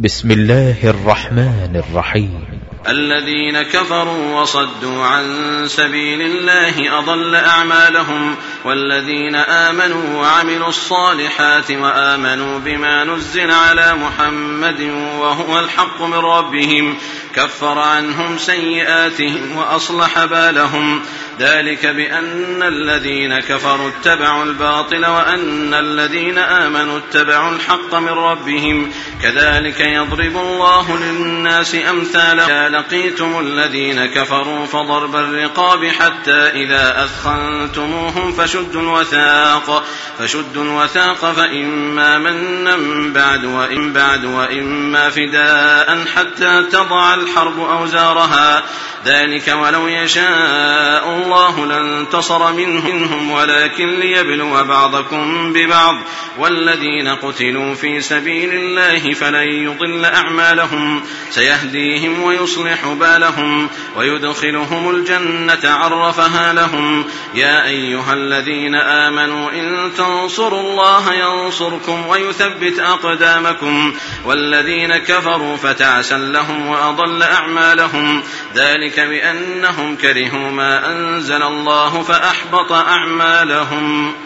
بسم الله الرحمن الرحيم. الذين كفروا وصدوا عن سبيل الله أضل أعمالهم والذين آمنوا وعملوا الصالحات وآمنوا بما نزل على محمد وهو الحق من ربهم كفر عنهم سيئاتهم وأصلح بالهم. ذلك بأن الذين كفروا اتبعوا الباطل وأن الذين آمنوا اتبعوا الحق من ربهم. كذلك يضرب الله للناس أمثالا لقيتم الذين كفروا فضرب الرقاب حتى إذا أثخنتموهم فشدوا الوثاق فشدوا الوثاق فإما منا بعد وإن بعد وإما فداء حتى تضع الحرب أوزارها. ذلك ولو يشاء الله لانتصر منهم ولكن ليبلو بعضكم ببعض. والذين قتلوا في سبيل الله فلن يضل أعمالهم. سيهديهم ويصلح بالهم ويدخلهم الجنة عرفها لهم. يا أيها الذين آمنوا إن تنصروا الله ينصركم ويثبت أقدامكم. والذين كفروا فتعسا لهم وأضل أعمالهم. ذلك بأنهم كرهوا ما أنزل الله فأحبط أعمالهم.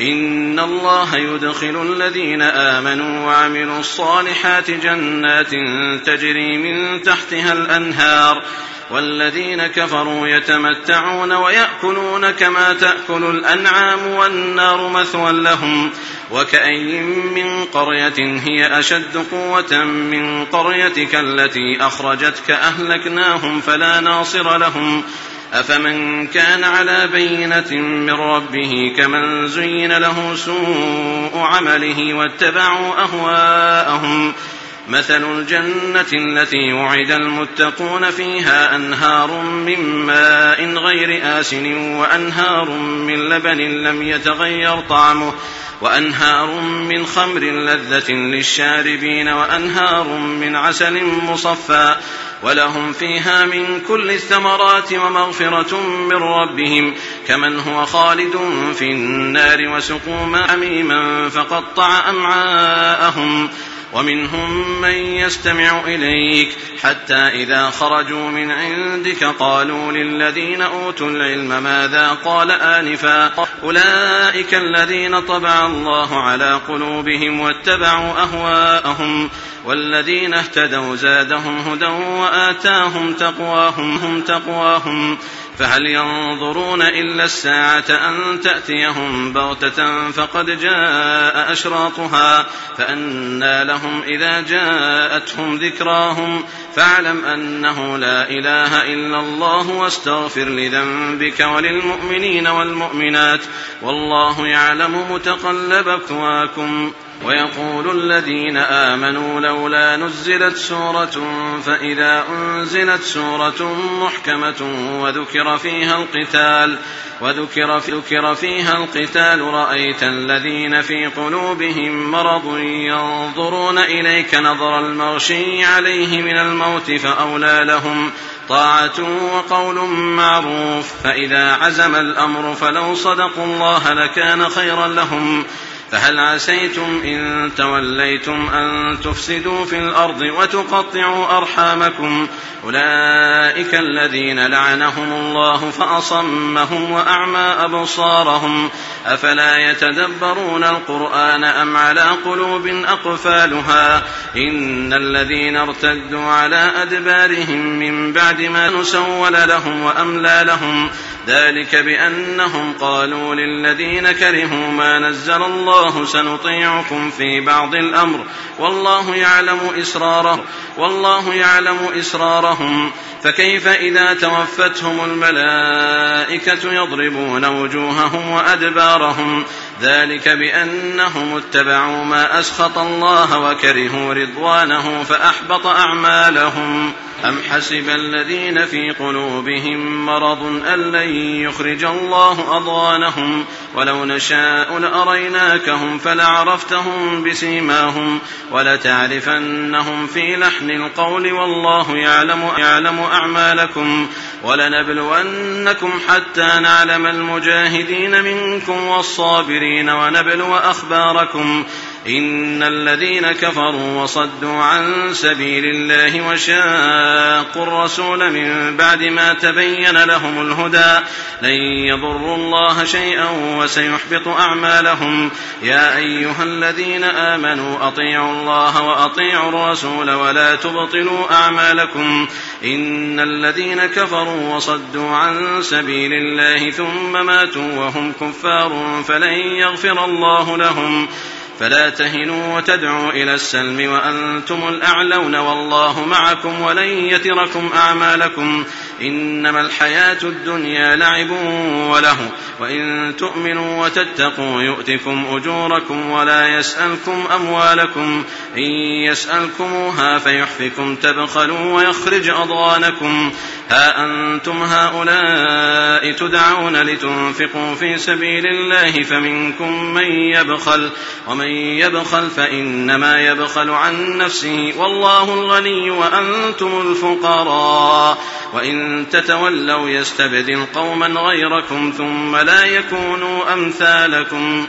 إن الله يدخل الذين آمنوا وعملوا الصالحات جنات تجري من تحتها الأنهار والذين كفروا يتمتعون ويأكلون كما تأكل الأنعام والنار مثوى لهم وكأي من قرية هي أشد قوة من قريتك التي أخرجتك أهلكناهم فلا ناصر لهم أفمن كان على بينة من ربه كمن زين له سوء عمله واتبعوا أهواءهم مثل الجنة التي وعد المتقون فيها أنهار من ماء غير آسن وأنهار من لبن لم يتغير طعمه وأنهار من خمر لذة للشاربين وأنهار من عسل مصفى ولهم فيها من كل الثمرات ومغفرة من ربهم كمن هو خالد في النار وسقوا ماء حميما فقطع أمعاءهم ومنهم من يستمع إليك حتى إذا خرجوا من عندك قالوا للذين أوتوا العلم ماذا قال آنفا أولئك الذين طبع الله على قلوبهم واتبعوا أهواءهم والذين اهتدوا زادهم هدى وآتاهم تقواهم هم تقواهم. فهل ينظرون إلا الساعة أن تأتيهم بغتة فقد جاء أشراطها فأنى لهم إذا جاءتهم ذكراهم. فاعلم أنه لا إله إلا الله واستغفر لذنبك وللمؤمنين والمؤمنات. والله يعلم متقلبكم ويقول الذين آمنوا لولا نزلت سورة فإذا أنزلت سورة محكمة وذكر فيها القتال وذكر ذكر فيها القتال رأيت الذين في قلوبهم مرض ينظرون إليك نظر المغشي عليه من الموت فأولى لهم طاعة وقول معروف فإذا عزم الأمر فلو صدقوا الله لكان خيرا لهم. فهل عسيتم إن توليتم أن تفسدوا في الأرض وتقطعوا أرحامكم؟ أولئك الذين لعنهم الله فأصمهم وأعمى أبصارهم. أفلا يتدبرون القرآن أم على قلوب أقفالها؟ إن الذين ارتدوا على أدبارهم من بعد ما نسول لهم وأملى لهم. ذلك بأنهم قالوا للذين كرهوا ما نزل الله سنطيعكم في بعض الأمر. والله يعلم إسرارهم. والله يعلم إسرارهم. فكيف إذا توفتهم الملائكة يضربون وجوههم وأدبارهم؟ ذلك بأنهم اتبعوا ما أسخط الله وكرهوا رضوانه فأحبط أعمالهم. أم حسب الذين في قلوبهم مرض أن لن يخرج الله أضغانهم؟ ولو نشاء لأريناكهم فلعرفتهم بسيماهم. ولتعرفنهم في لحن القول والله يعلم يعلم أعمالكم. ولنبلونكم حتى نعلم المجاهدين منكم والصابرين ونبلو أخباركم إن الذين كفروا وصدوا عن سبيل الله وشاقوا الرسول من بعد ما تبين لهم الهدى لن يضروا الله شيئا وسيحبط أعمالهم يا أيها الذين آمنوا أطيعوا الله وأطيعوا الرسول ولا تبطلوا أعمالكم إن الذين كفروا وصدوا عن سبيل الله ثم ماتوا وهم كفار فلن يغفر الله لهم فلا تهنوا وتدعوا إلى السلم وأنتم الأعلون والله معكم ولن يتركم أعمالكم إنما الحياة الدنيا لعب وله وإن تؤمنوا وتتقوا يؤتكم أجوركم ولا يسألكم أموالكم إن يسألكموها فيحفكم تبخلوا ويخرج أضغانكم ها أنتم هؤلاء تدعون لتنفقوا في سبيل الله فمنكم من يبخل ومن يبخل فإنما يبخل عن نفسه والله الغني وأنتم الفقراء. وإن تتولوا يستبدل قوما غيركم ثم لا يكونوا أمثالكم.